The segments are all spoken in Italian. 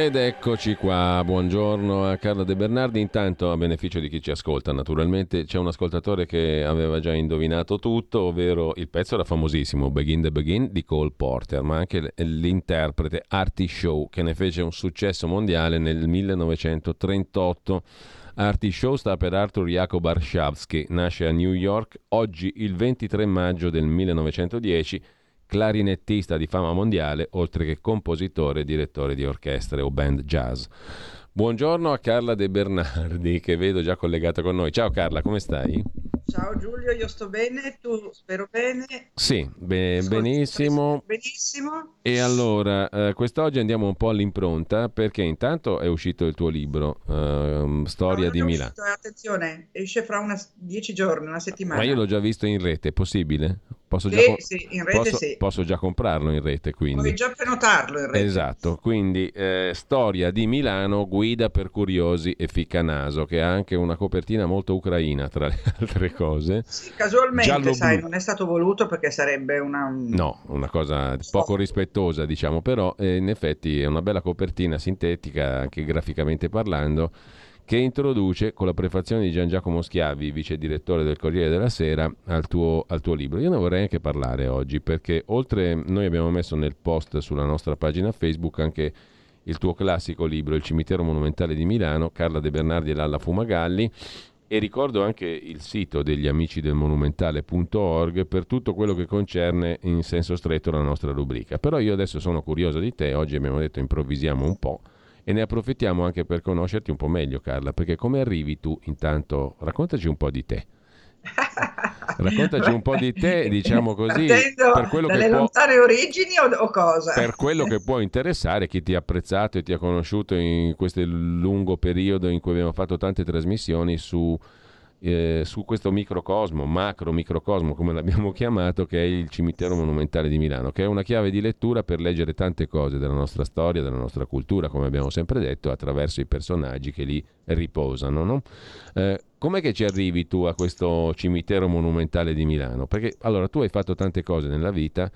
Ed eccoci qua, buongiorno a Carla De Bernardi. Intanto, a beneficio di chi ci ascolta, naturalmente c'è un ascoltatore che aveva già indovinato tutto, ovvero il pezzo era famosissimo, Begin the Begin di Cole Porter, ma anche l'interprete Artie Shaw che ne fece un successo mondiale nel 1938. Artie Shaw sta per Arthur Jacob Arshavsky, nasce a New York oggi il 23 maggio del 1910 clarinettista di fama mondiale, oltre che compositore e direttore di orchestre o band jazz. Buongiorno a Carla De Bernardi, che vedo già collegata con noi. Ciao Carla, come stai? Ciao Giulio, io sto bene, tu spero bene? Sì, be- benissimo. Benissimo. E allora, eh, quest'oggi andiamo un po' all'impronta perché intanto è uscito il tuo libro, eh, Storia no, di Milano. Attenzione, esce fra una, dieci giorni, una settimana. Ma io l'ho già visto in rete, è possibile? Posso, sì, già, sì, posso, sì. posso già comprarlo in rete, quindi. Puoi già prenotarlo in rete. Esatto, quindi eh, Storia di Milano, guida per curiosi e ficcanaso, che ha anche una copertina molto ucraina, tra le altre cose. Sì, casualmente, Giallo sai, blu. non è stato voluto perché sarebbe una... No, una cosa poco rispettosa, diciamo, però eh, in effetti è una bella copertina sintetica, anche graficamente parlando, che introduce con la prefazione di Gian Giacomo Schiavi, vice direttore del Corriere della Sera, al tuo, al tuo libro. Io ne vorrei anche parlare oggi perché oltre noi abbiamo messo nel post sulla nostra pagina Facebook anche il tuo classico libro Il cimitero monumentale di Milano, Carla De Bernardi e Lalla Fumagalli e ricordo anche il sito degli amici del monumentale.org per tutto quello che concerne in senso stretto la nostra rubrica. Però io adesso sono curioso di te, oggi abbiamo detto improvvisiamo un po' e ne approfittiamo anche per conoscerti un po' meglio Carla, perché come arrivi tu intanto, raccontaci un po' di te. Raccontaci un po' di te, diciamo così, Partendo per quello, dalle che può, lontane origini o, o cosa? per quello che può interessare chi ti ha apprezzato e ti ha conosciuto in questo lungo periodo in cui abbiamo fatto tante trasmissioni su, eh, su questo microcosmo, macro microcosmo come l'abbiamo chiamato, che è il cimitero monumentale di Milano, che è una chiave di lettura per leggere tante cose della nostra storia, della nostra cultura, come abbiamo sempre detto, attraverso i personaggi che lì riposano. No? Eh, com'è che ci arrivi tu a questo cimitero monumentale di Milano? Perché allora tu hai fatto tante cose nella vita,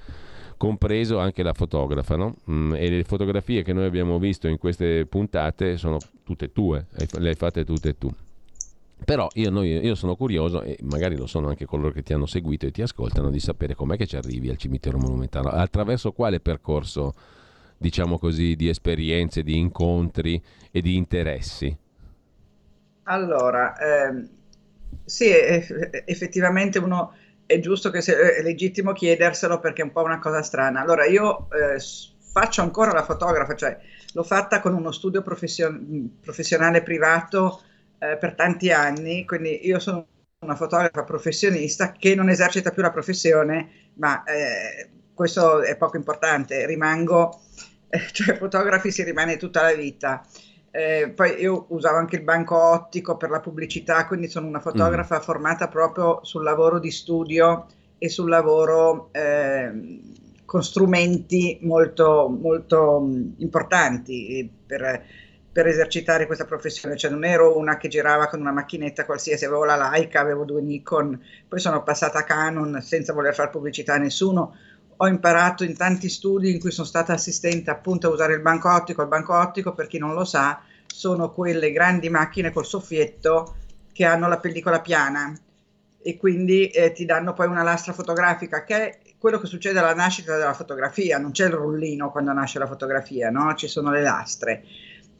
compreso anche la fotografa, no? Mm, e le fotografie che noi abbiamo visto in queste puntate sono tutte tue, le hai fatte tutte tu. Però io, noi- io sono curioso, e magari lo sono anche coloro che ti hanno seguito e ti ascoltano, di sapere com'è che ci arrivi al cimitero monumentale, attraverso quale percorso, diciamo così, di esperienze, di incontri e di interessi. Allora, ehm, sì, eff- effettivamente uno è giusto che è legittimo chiederselo perché è un po' una cosa strana. Allora, io eh, faccio ancora la fotografa, cioè l'ho fatta con uno studio profession- professionale privato eh, per tanti anni, quindi io sono una fotografa professionista che non esercita più la professione, ma eh, questo è poco importante, rimango, eh, cioè fotografi si rimane tutta la vita. Eh, poi io usavo anche il banco ottico per la pubblicità, quindi sono una fotografa formata proprio sul lavoro di studio e sul lavoro ehm, con strumenti molto, molto importanti per, per esercitare questa professione. Cioè non ero una che girava con una macchinetta qualsiasi, avevo la Leica, avevo due Nikon, poi sono passata a Canon senza voler fare pubblicità a nessuno. Ho imparato in tanti studi in cui sono stata assistente appunto a usare il banco ottico. Il banco ottico, per chi non lo sa, sono quelle grandi macchine col soffietto che hanno la pellicola piana e quindi eh, ti danno poi una lastra fotografica che è quello che succede alla nascita della fotografia, non c'è il rullino quando nasce la fotografia, no? Ci sono le lastre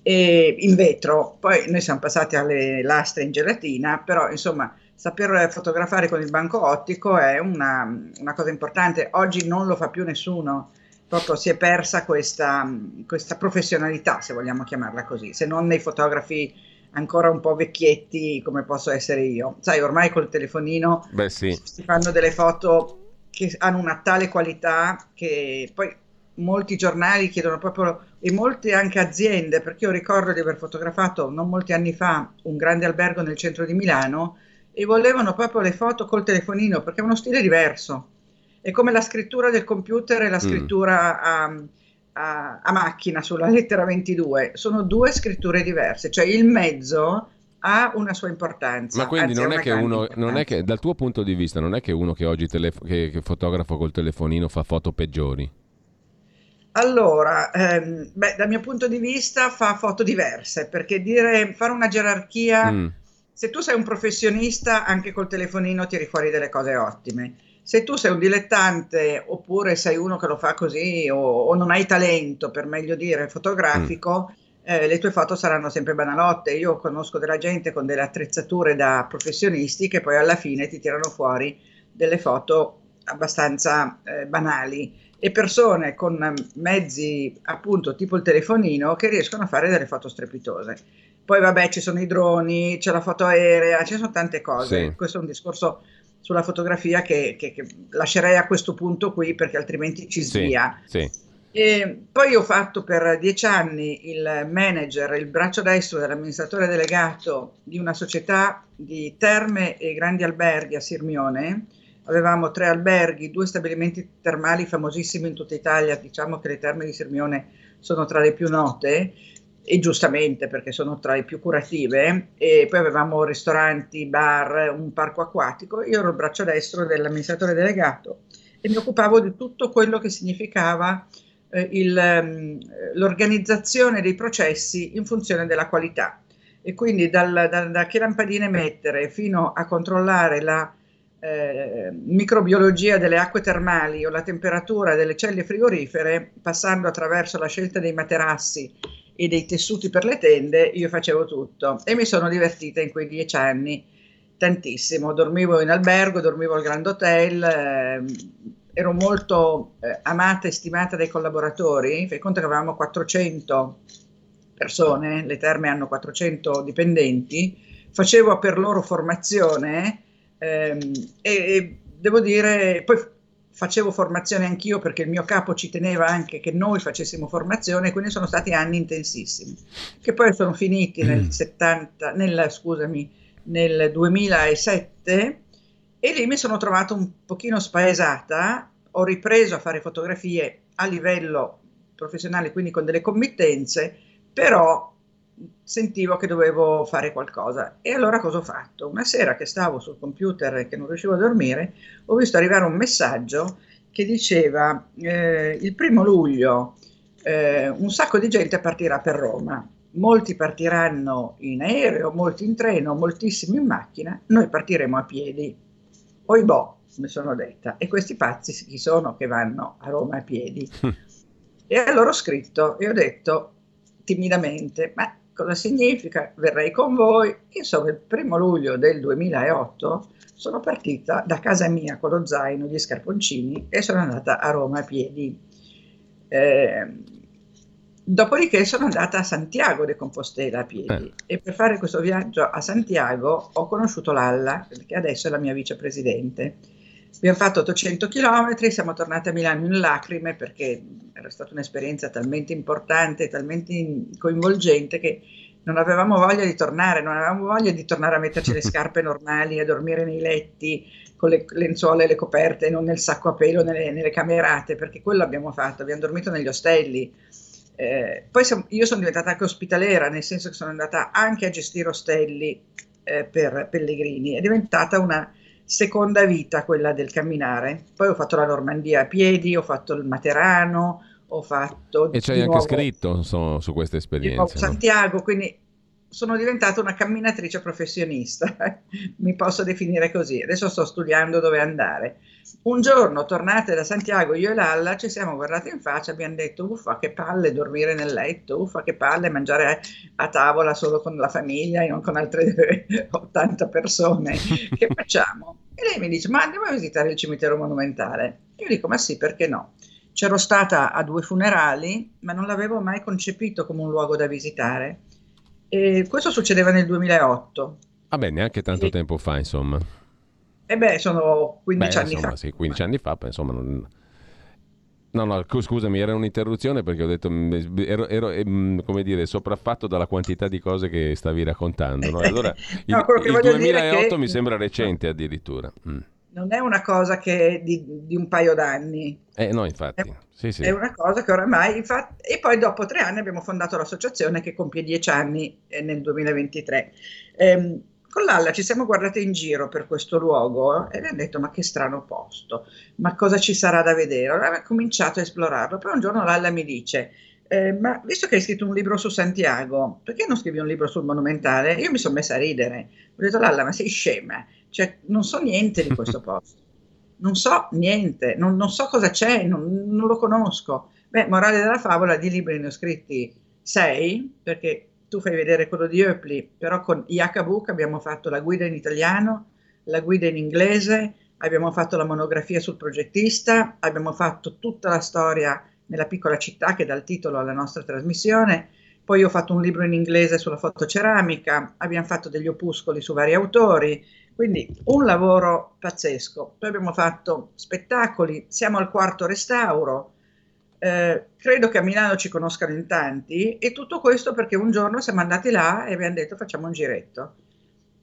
e in vetro, poi noi siamo passati alle lastre in gelatina, però insomma saper fotografare con il banco ottico è una, una cosa importante, oggi non lo fa più nessuno, proprio si è persa questa, questa professionalità, se vogliamo chiamarla così, se non nei fotografi ancora un po' vecchietti come posso essere io. Sai, ormai col telefonino Beh sì, si fanno delle foto che hanno una tale qualità che poi molti giornali chiedono proprio e molte anche aziende, perché io ricordo di aver fotografato non molti anni fa un grande albergo nel centro di Milano e volevano proprio le foto col telefonino perché è uno stile diverso. È come la scrittura del computer e la mm. scrittura mm. a, a, a, macchina sulla lettera 22. Sono due scritture diverse, cioè il mezzo ha una sua importanza. Ma quindi non, è che uno, non è che dal tuo punto di vista non è che uno che oggi telefo- che, che fotografo col telefonino fa foto peggiori? Allora, ehm, beh, dal mio punto di vista fa foto diverse, perché dire, fare una gerarchia, mm. se tu sei un professionista, anche col telefonino tiri fuori delle cose ottime. Se tu sei un dilettante oppure sei uno che lo fa così o, o non hai talento, per meglio dire, fotografico, mm eh, le tue foto saranno sempre banalotte. Io conosco della gente con delle attrezzature da professionisti che poi alla fine ti tirano fuori delle foto abbastanza eh, banali e persone con mezzi appunto tipo il telefonino che riescono a fare delle foto strepitose. Poi vabbè ci sono i droni, c'è la foto aerea, ci sono tante cose. Sì. Questo è un discorso sulla fotografia che, che, che, lascerei a questo punto qui perché altrimenti ci svia. Sì, sì. E poi ho fatto per dieci anni il manager, il braccio destro dell'amministratore delegato di una società di terme e grandi alberghi a Sirmione. Avevamo tre alberghi, due stabilimenti termali famosissimi in tutta Italia, diciamo che le terme di Sirmione sono tra le più note e giustamente perché sono tra le più curative. E poi avevamo ristoranti, bar, un parco acquatico. Io ero il braccio destro dell'amministratore delegato e mi occupavo di tutto quello che significava eh, il, ehm, l'organizzazione dei processi in funzione della qualità. E quindi dal, da, da che lampadine mettere fino a controllare la eh, microbiologia delle acque termali o la temperatura delle celle frigorifere, passando attraverso la scelta dei materassi e dei tessuti per le tende, io facevo tutto. E mi sono divertita in quei dieci anni tantissimo. Dormivo in albergo, dormivo al Grand Hotel, eh, ero molto eh, amata e stimata dai collaboratori, fai conto che avevamo 400 persone, le terme hanno 400 dipendenti, facevo per loro formazione e, e, devo dire, poi facevo formazione anch'io perché il mio capo ci teneva anche che noi facessimo formazione, quindi sono stati anni intensissimi, che poi sono finiti nel, 70, nel, scusami, nel 2007 e lì mi sono trovata un pochino spaesata, ho ripreso a fare fotografie a livello professionale, quindi con delle committenze, però sentivo che dovevo fare qualcosa. E allora cosa ho fatto? Una sera che stavo sul computer e che non riuscivo a dormire, ho visto arrivare un messaggio che diceva eh, il primo luglio eh, un sacco di gente partirà per Roma. Molti partiranno in aereo, molti in treno, moltissimi in macchina, noi partiremo a piedi. Oibò, mi sono detta, e questi pazzi chi sono che vanno a Roma a piedi? e allora ho scritto e ho detto timidamente, ma cosa significa? Verrei con voi. Insomma, il primo luglio del 2008 sono partita da casa mia con lo zaino, gli scarponcini e sono andata a Roma a piedi. Eh, Dopodiché sono andata a Santiago de Compostela a piedi eh. e per fare questo viaggio a Santiago ho conosciuto Lalla, che adesso è la mia vicepresidente. Abbiamo fatto 800 km, siamo tornati a Milano in lacrime perché era stata un'esperienza talmente importante, talmente coinvolgente che non avevamo voglia di tornare, non avevamo voglia di tornare a metterci le scarpe normali, a dormire nei letti con le lenzuola e le coperte, non nel sacco a pelo, nelle, nelle camerate, perché quello abbiamo fatto, abbiamo dormito negli ostelli eh, poi siamo, io sono diventata anche ospitalera, nel senso che sono andata anche a gestire ostelli eh, per pellegrini. È diventata una seconda vita quella del camminare. Poi ho fatto la Normandia a piedi, ho fatto il Materano, ho fatto... E c'hai anche nuovo, scritto so, su queste esperienze. Santiago, no? quindi sono diventata una camminatrice professionista, mi posso definire così. Adesso sto studiando dove andare. Un giorno, tornate da Santiago, io e Lalla ci siamo guardati in faccia e abbiamo detto: Uffa, che palle dormire nel letto, uffa, che palle mangiare a tavola solo con la famiglia e non con altre 80 persone. Che facciamo? E lei mi dice: Ma andiamo a visitare il cimitero monumentale. Io dico: Ma sì, perché no? C'ero stata a due funerali, ma non l'avevo mai concepito come un luogo da visitare. E questo succedeva nel 2008. Vabbè, neanche tanto e... tempo fa, insomma. E beh, sono 15 beh, anni insomma, fa. Sì, 15 anni fa, insomma, non... No, no, scusami, era un'interruzione perché ho detto, mm, ero, ero mm, come dire, sopraffatto dalla quantità di cose che stavi raccontando. No? Allora, no, il, il 2008 che... mi sembra recente addirittura. Mm. non è una cosa che è di, di un paio d'anni. Eh no, infatti. È, sì, sì. è una cosa che oramai, infatti, e poi dopo tre anni abbiamo fondato l'associazione che compie dieci anni eh, nel 2023. Eh, con Lalla ci siamo guardati in giro per questo luogo e abbiamo detto ma che strano posto, ma cosa ci sarà da vedere? Allora abbiamo cominciato a esplorarlo, poi un giorno Lalla mi dice eh, ma visto che hai scritto un libro su Santiago, perché non scrivi un libro sul monumentale? Io mi sono messa a ridere, ho detto Lalla ma sei scema, cioè non so niente di questo posto, non so niente, non, non so cosa c'è, non, non, lo conosco. Beh, morale della favola, di libri ne ho scritti sei, perché tu fai vedere quello di Eupli, però con Iacabuc abbiamo fatto la guida in italiano, la guida in inglese, abbiamo fatto la monografia sul progettista, abbiamo fatto tutta la storia nella piccola città che dà il titolo alla nostra trasmissione, poi ho fatto un libro in inglese sulla fotoceramica, abbiamo fatto degli opuscoli su vari autori, quindi un lavoro pazzesco. Poi abbiamo fatto spettacoli, siamo al quarto restauro, eh, credo che a Milano ci conoscano in tanti e tutto questo perché un giorno siamo andati là e abbiamo detto facciamo un giretto.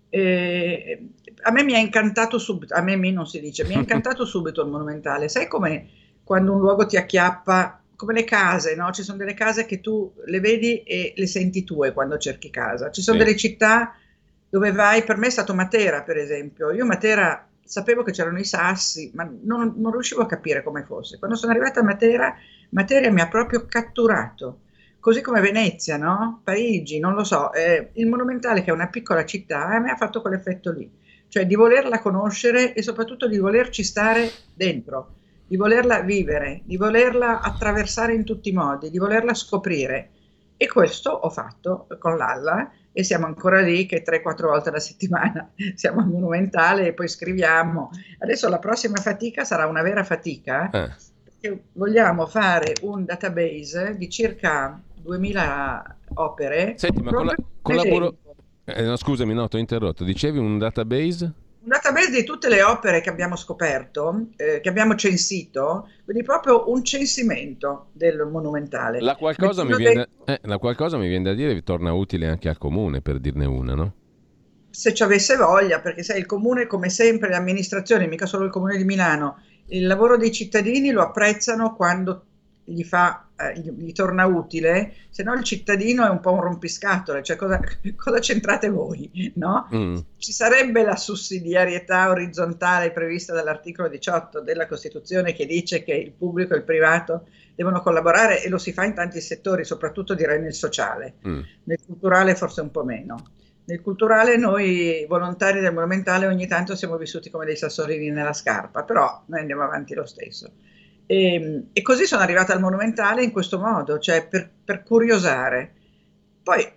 E a me mi ha incantato subito, a me mi non si dice, mi ha incantato subito il monumentale. Sai come quando un luogo ti acchiappa, come le case, no? Ci sono delle case che tu le vedi e le senti tue quando cerchi casa. Ci sono sì. delle città dove vai, per me è stato Matera per esempio. Io Matera sapevo che c'erano i sassi, ma non, non riuscivo a capire come fosse. Quando sono arrivata a Matera Materia mi ha proprio catturato, così come Venezia, no? Parigi, non lo so, eh, il Monumentale che è una piccola città, eh, mi ha fatto quell'effetto lì, cioè di volerla conoscere e soprattutto di volerci stare dentro, di volerla vivere, di volerla attraversare in tutti i modi, di volerla scoprire. E questo ho fatto con l'Alla e siamo ancora lì che 3-4 volte alla settimana siamo al Monumentale e poi scriviamo. Adesso la prossima fatica sarà una vera fatica. Eh vogliamo fare un database di circa 2000 opere. Senti, ma con la, collaboro... Eh, no, scusami, no, ti ho interrotto. Dicevi un database? Un database di tutte le opere che abbiamo scoperto, eh, che abbiamo censito, quindi proprio un censimento del monumentale. La qualcosa, mi viene, dei... eh, la qualcosa mi viene da dire vi torna utile anche al comune, per dirne una, no? Se ci avesse voglia, perché sai, il comune, come sempre, l'amministrazione, mica solo il comune di Milano, il lavoro dei cittadini lo apprezzano quando gli, fa, eh, gli, torna utile, se no il cittadino è un po' un rompiscatole, cioè cosa, cosa c'entrate voi? No? Mm. Ci sarebbe la sussidiarietà orizzontale prevista dall'articolo 18 della Costituzione che dice che il pubblico e il privato devono collaborare e lo si fa in tanti settori, soprattutto direi nel sociale, mm. nel culturale forse un po' meno. Nel culturale noi volontari del monumentale ogni tanto siamo vissuti come dei sassolini nella scarpa, però noi andiamo avanti lo stesso. E, ehm, e così sono arrivata al monumentale in questo modo, cioè per, per curiosare. Poi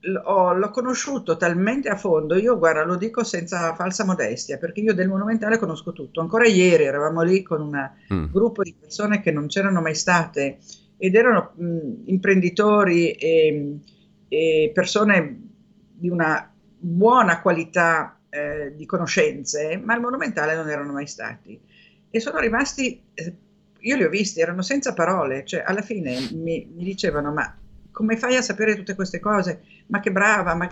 l'ho, l'ho, conosciuto talmente a fondo, io guarda, lo dico senza falsa modestia, perché io del monumentale conosco tutto. Ancora ieri eravamo lì con un mm. gruppo di persone che non c'erano mai state ed erano mh, imprenditori e, e persone di una buona qualità eh, di conoscenze, ma al monumentale non erano mai stati. E sono rimasti, eh, io li ho visti, erano senza parole, cioè alla fine mi, mi, dicevano ma come fai a sapere tutte queste cose? Ma che brava, ma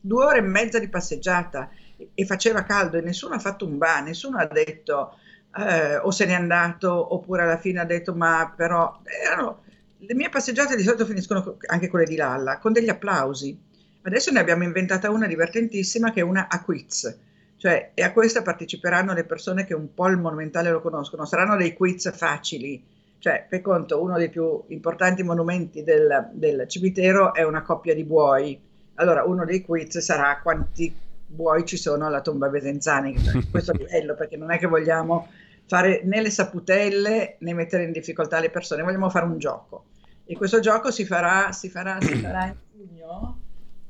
due ore e mezza di passeggiata e, e faceva caldo e nessuno ha fatto un ba, nessuno ha detto eh, o se n'è andato oppure alla fine ha detto ma però erano, le mie passeggiate di solito finiscono anche quelle di Lalla con degli applausi Adesso ne abbiamo inventata una divertentissima che è una a quiz, cioè e a questa parteciperanno le persone che un po' il monumentale lo conoscono, saranno dei quiz facili, cioè per conto uno dei più importanti monumenti del, del cimitero è una coppia di buoi, allora uno dei quiz sarà quanti buoi ci sono alla tomba Besenzani, cioè, questo livello, perché non è che vogliamo fare né le saputelle né mettere in difficoltà le persone, vogliamo fare un gioco. E questo gioco si farà, si farà, si farà in giugno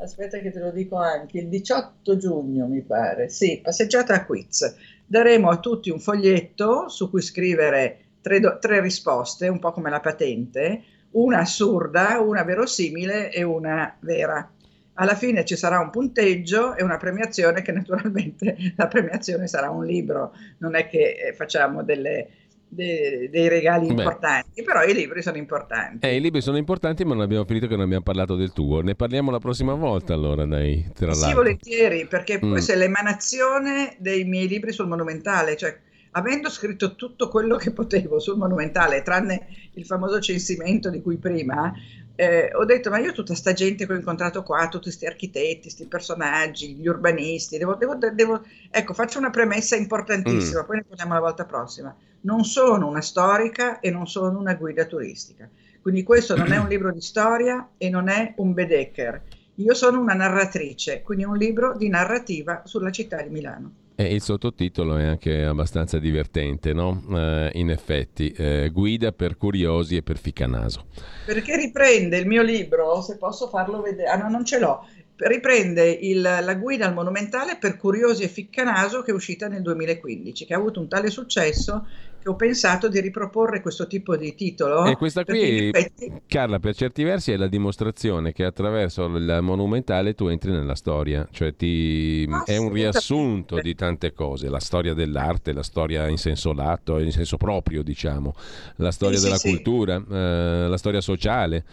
aspetta che te lo dico anche, il 18 giugno mi pare, sì, passeggiata a quiz. Daremo a tutti un foglietto su cui scrivere tre, do, tre risposte, un po' come la patente, una assurda, una verosimile e una vera. Alla fine ci sarà un punteggio e una premiazione che naturalmente la premiazione sarà un libro, non è che eh, facciamo delle, dei, dei regali Beh. importanti, però i libri sono importanti. Eh, i libri sono importanti, ma non abbiamo finito che non abbiamo parlato del tuo. Ne parliamo la prossima volta allora, dai, tra Sì, volentieri, perché mm. questa è l'emanazione dei miei libri sul monumentale, cioè avendo scritto tutto quello che potevo sul monumentale, tranne il famoso censimento di cui prima, eh, ho detto, ma io tutta sta gente che ho incontrato qua, tutti questi architetti, questi personaggi, gli urbanisti, devo, devo, devo... ecco, faccio una premessa importantissima, mm. poi ne parliamo la volta prossima. Non sono una storica e non sono una guida turistica. Quindi questo non è un libro di storia e non è un Bedecker. Io sono una narratrice, quindi un libro di narrativa sulla città di Milano. E il sottotitolo è anche abbastanza divertente, no? Eh, in effetti, eh, guida per curiosi e per ficanaso. Perché riprende il mio libro, se posso farlo vedere, ah no, non ce l'ho, riprende il, la guida al monumentale per curiosi e ficcanaso che è uscita nel 2015, che ha avuto un tale successo che ho pensato di riproporre questo tipo di titolo. E questa qui, effetti... Carla, per certi versi è la dimostrazione che attraverso il monumentale tu entri nella storia, cioè ti... è un riassunto di tante cose, la storia dell'arte, la storia in senso lato, in senso proprio, diciamo, la storia sì, della sì, cultura, sì. Eh, la storia sociale.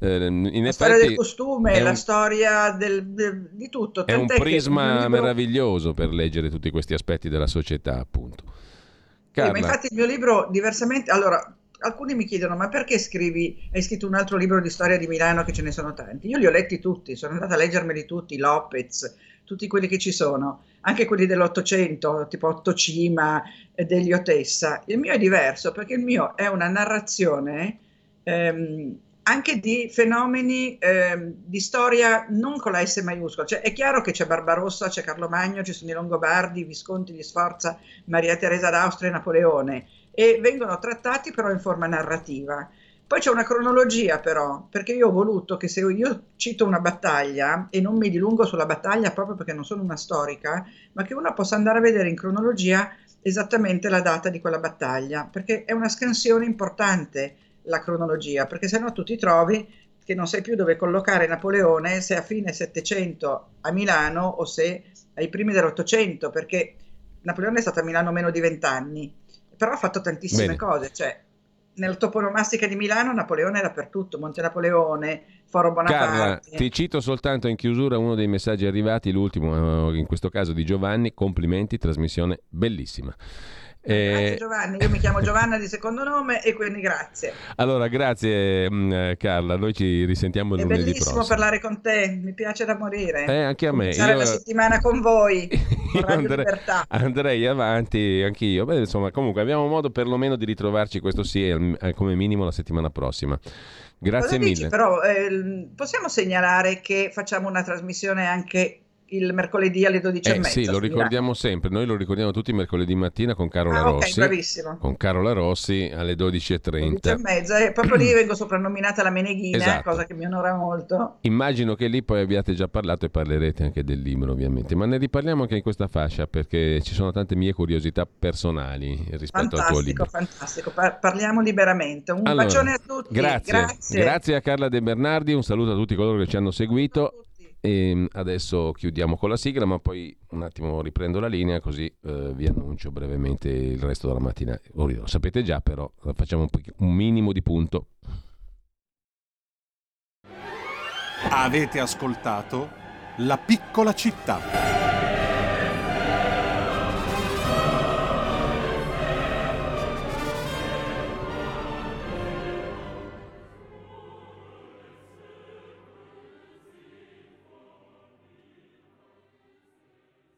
Eh, in la storia del costume, un, la storia del, di tutto. È un prisma libro... meraviglioso per leggere tutti questi aspetti della società, appunto. Sì, ma infatti il mio libro, diversamente, allora, alcuni mi chiedono, ma perché scrivi, hai scritto un altro libro di storia di Milano che ce ne sono tanti? Io li ho letti tutti, sono andata a leggermeli tutti, Lopez, tutti quelli che ci sono, anche quelli dell'Ottocento, tipo Otto Cima, eh, degli Otessa. Il mio è diverso perché il mio è una narrazione ehm, anche di fenomeni eh, di storia non con la S maiuscola, cioè è chiaro che c'è Barbarossa, c'è Carlo Magno, ci sono i Longobardi, i Visconti di Sforza, Maria Teresa d'Austria e Napoleone. E vengono trattati però in forma narrativa. Poi c'è una cronologia però, perché io ho voluto che se io cito una battaglia e non mi dilungo sulla battaglia proprio perché non sono una storica, ma che uno possa andare a vedere in cronologia esattamente la data di quella battaglia, perché è una scansione importante la cronologia, perché se no tu ti trovi che non sai più dove collocare Napoleone se a fine 700 a Milano o se ai primi dell'Ottocento, perché Napoleone è stato a Milano meno di vent'anni, però ha fatto tantissime Bene. cose, cioè nella toponomastica di Milano Napoleone è dappertutto, Monte Napoleone, Foro Bonaparte. Carla, ti cito soltanto in chiusura uno dei messaggi arrivati, l'ultimo in questo caso di Giovanni, complimenti, trasmissione bellissima. Grazie eh, Giovanni, io mi chiamo Giovanna di secondo nome e quindi grazie. Allora, grazie mm, eh, Carla, noi ci risentiamo il È lunedì prossimo. È bellissimo parlare con te, mi piace da morire. Eh, anche a me. Passare io... la settimana con voi, con andrei, andrei avanti anch'io. Beh, insomma, comunque abbiamo modo perlomeno di ritrovarci, questo sì, come minimo la settimana prossima. Grazie Cosa mille. Dici, però eh, possiamo segnalare che facciamo una trasmissione anche il mercoledì alle 12.30. Eh, sì, lo ricordiamo sempre, noi lo ricordiamo tutti mercoledì mattina con Carola ah, Rossi. Bravissimo. Con Carola Rossi alle 12.30. 12.30 e proprio lì vengo soprannominata la Meneghina, esatto. cosa che mi onora molto. Immagino che lì poi abbiate già parlato e parlerete anche del libro ovviamente, ma ne riparliamo anche in questa fascia perché ci sono tante mie curiosità personali rispetto fantastico, al tuo libro. Fantastico, Par- parliamo liberamente. Un allora, bacione a tutti. Grazie. grazie. Grazie a Carla De Bernardi, un saluto a tutti coloro che ci hanno seguito. E ehm, adesso chiudiamo con la sigla, ma poi un attimo riprendo la linea così eh, vi annuncio brevemente il resto della mattina. Lo sapete già, però facciamo un, un minimo di punto. Avete ascoltato La piccola città.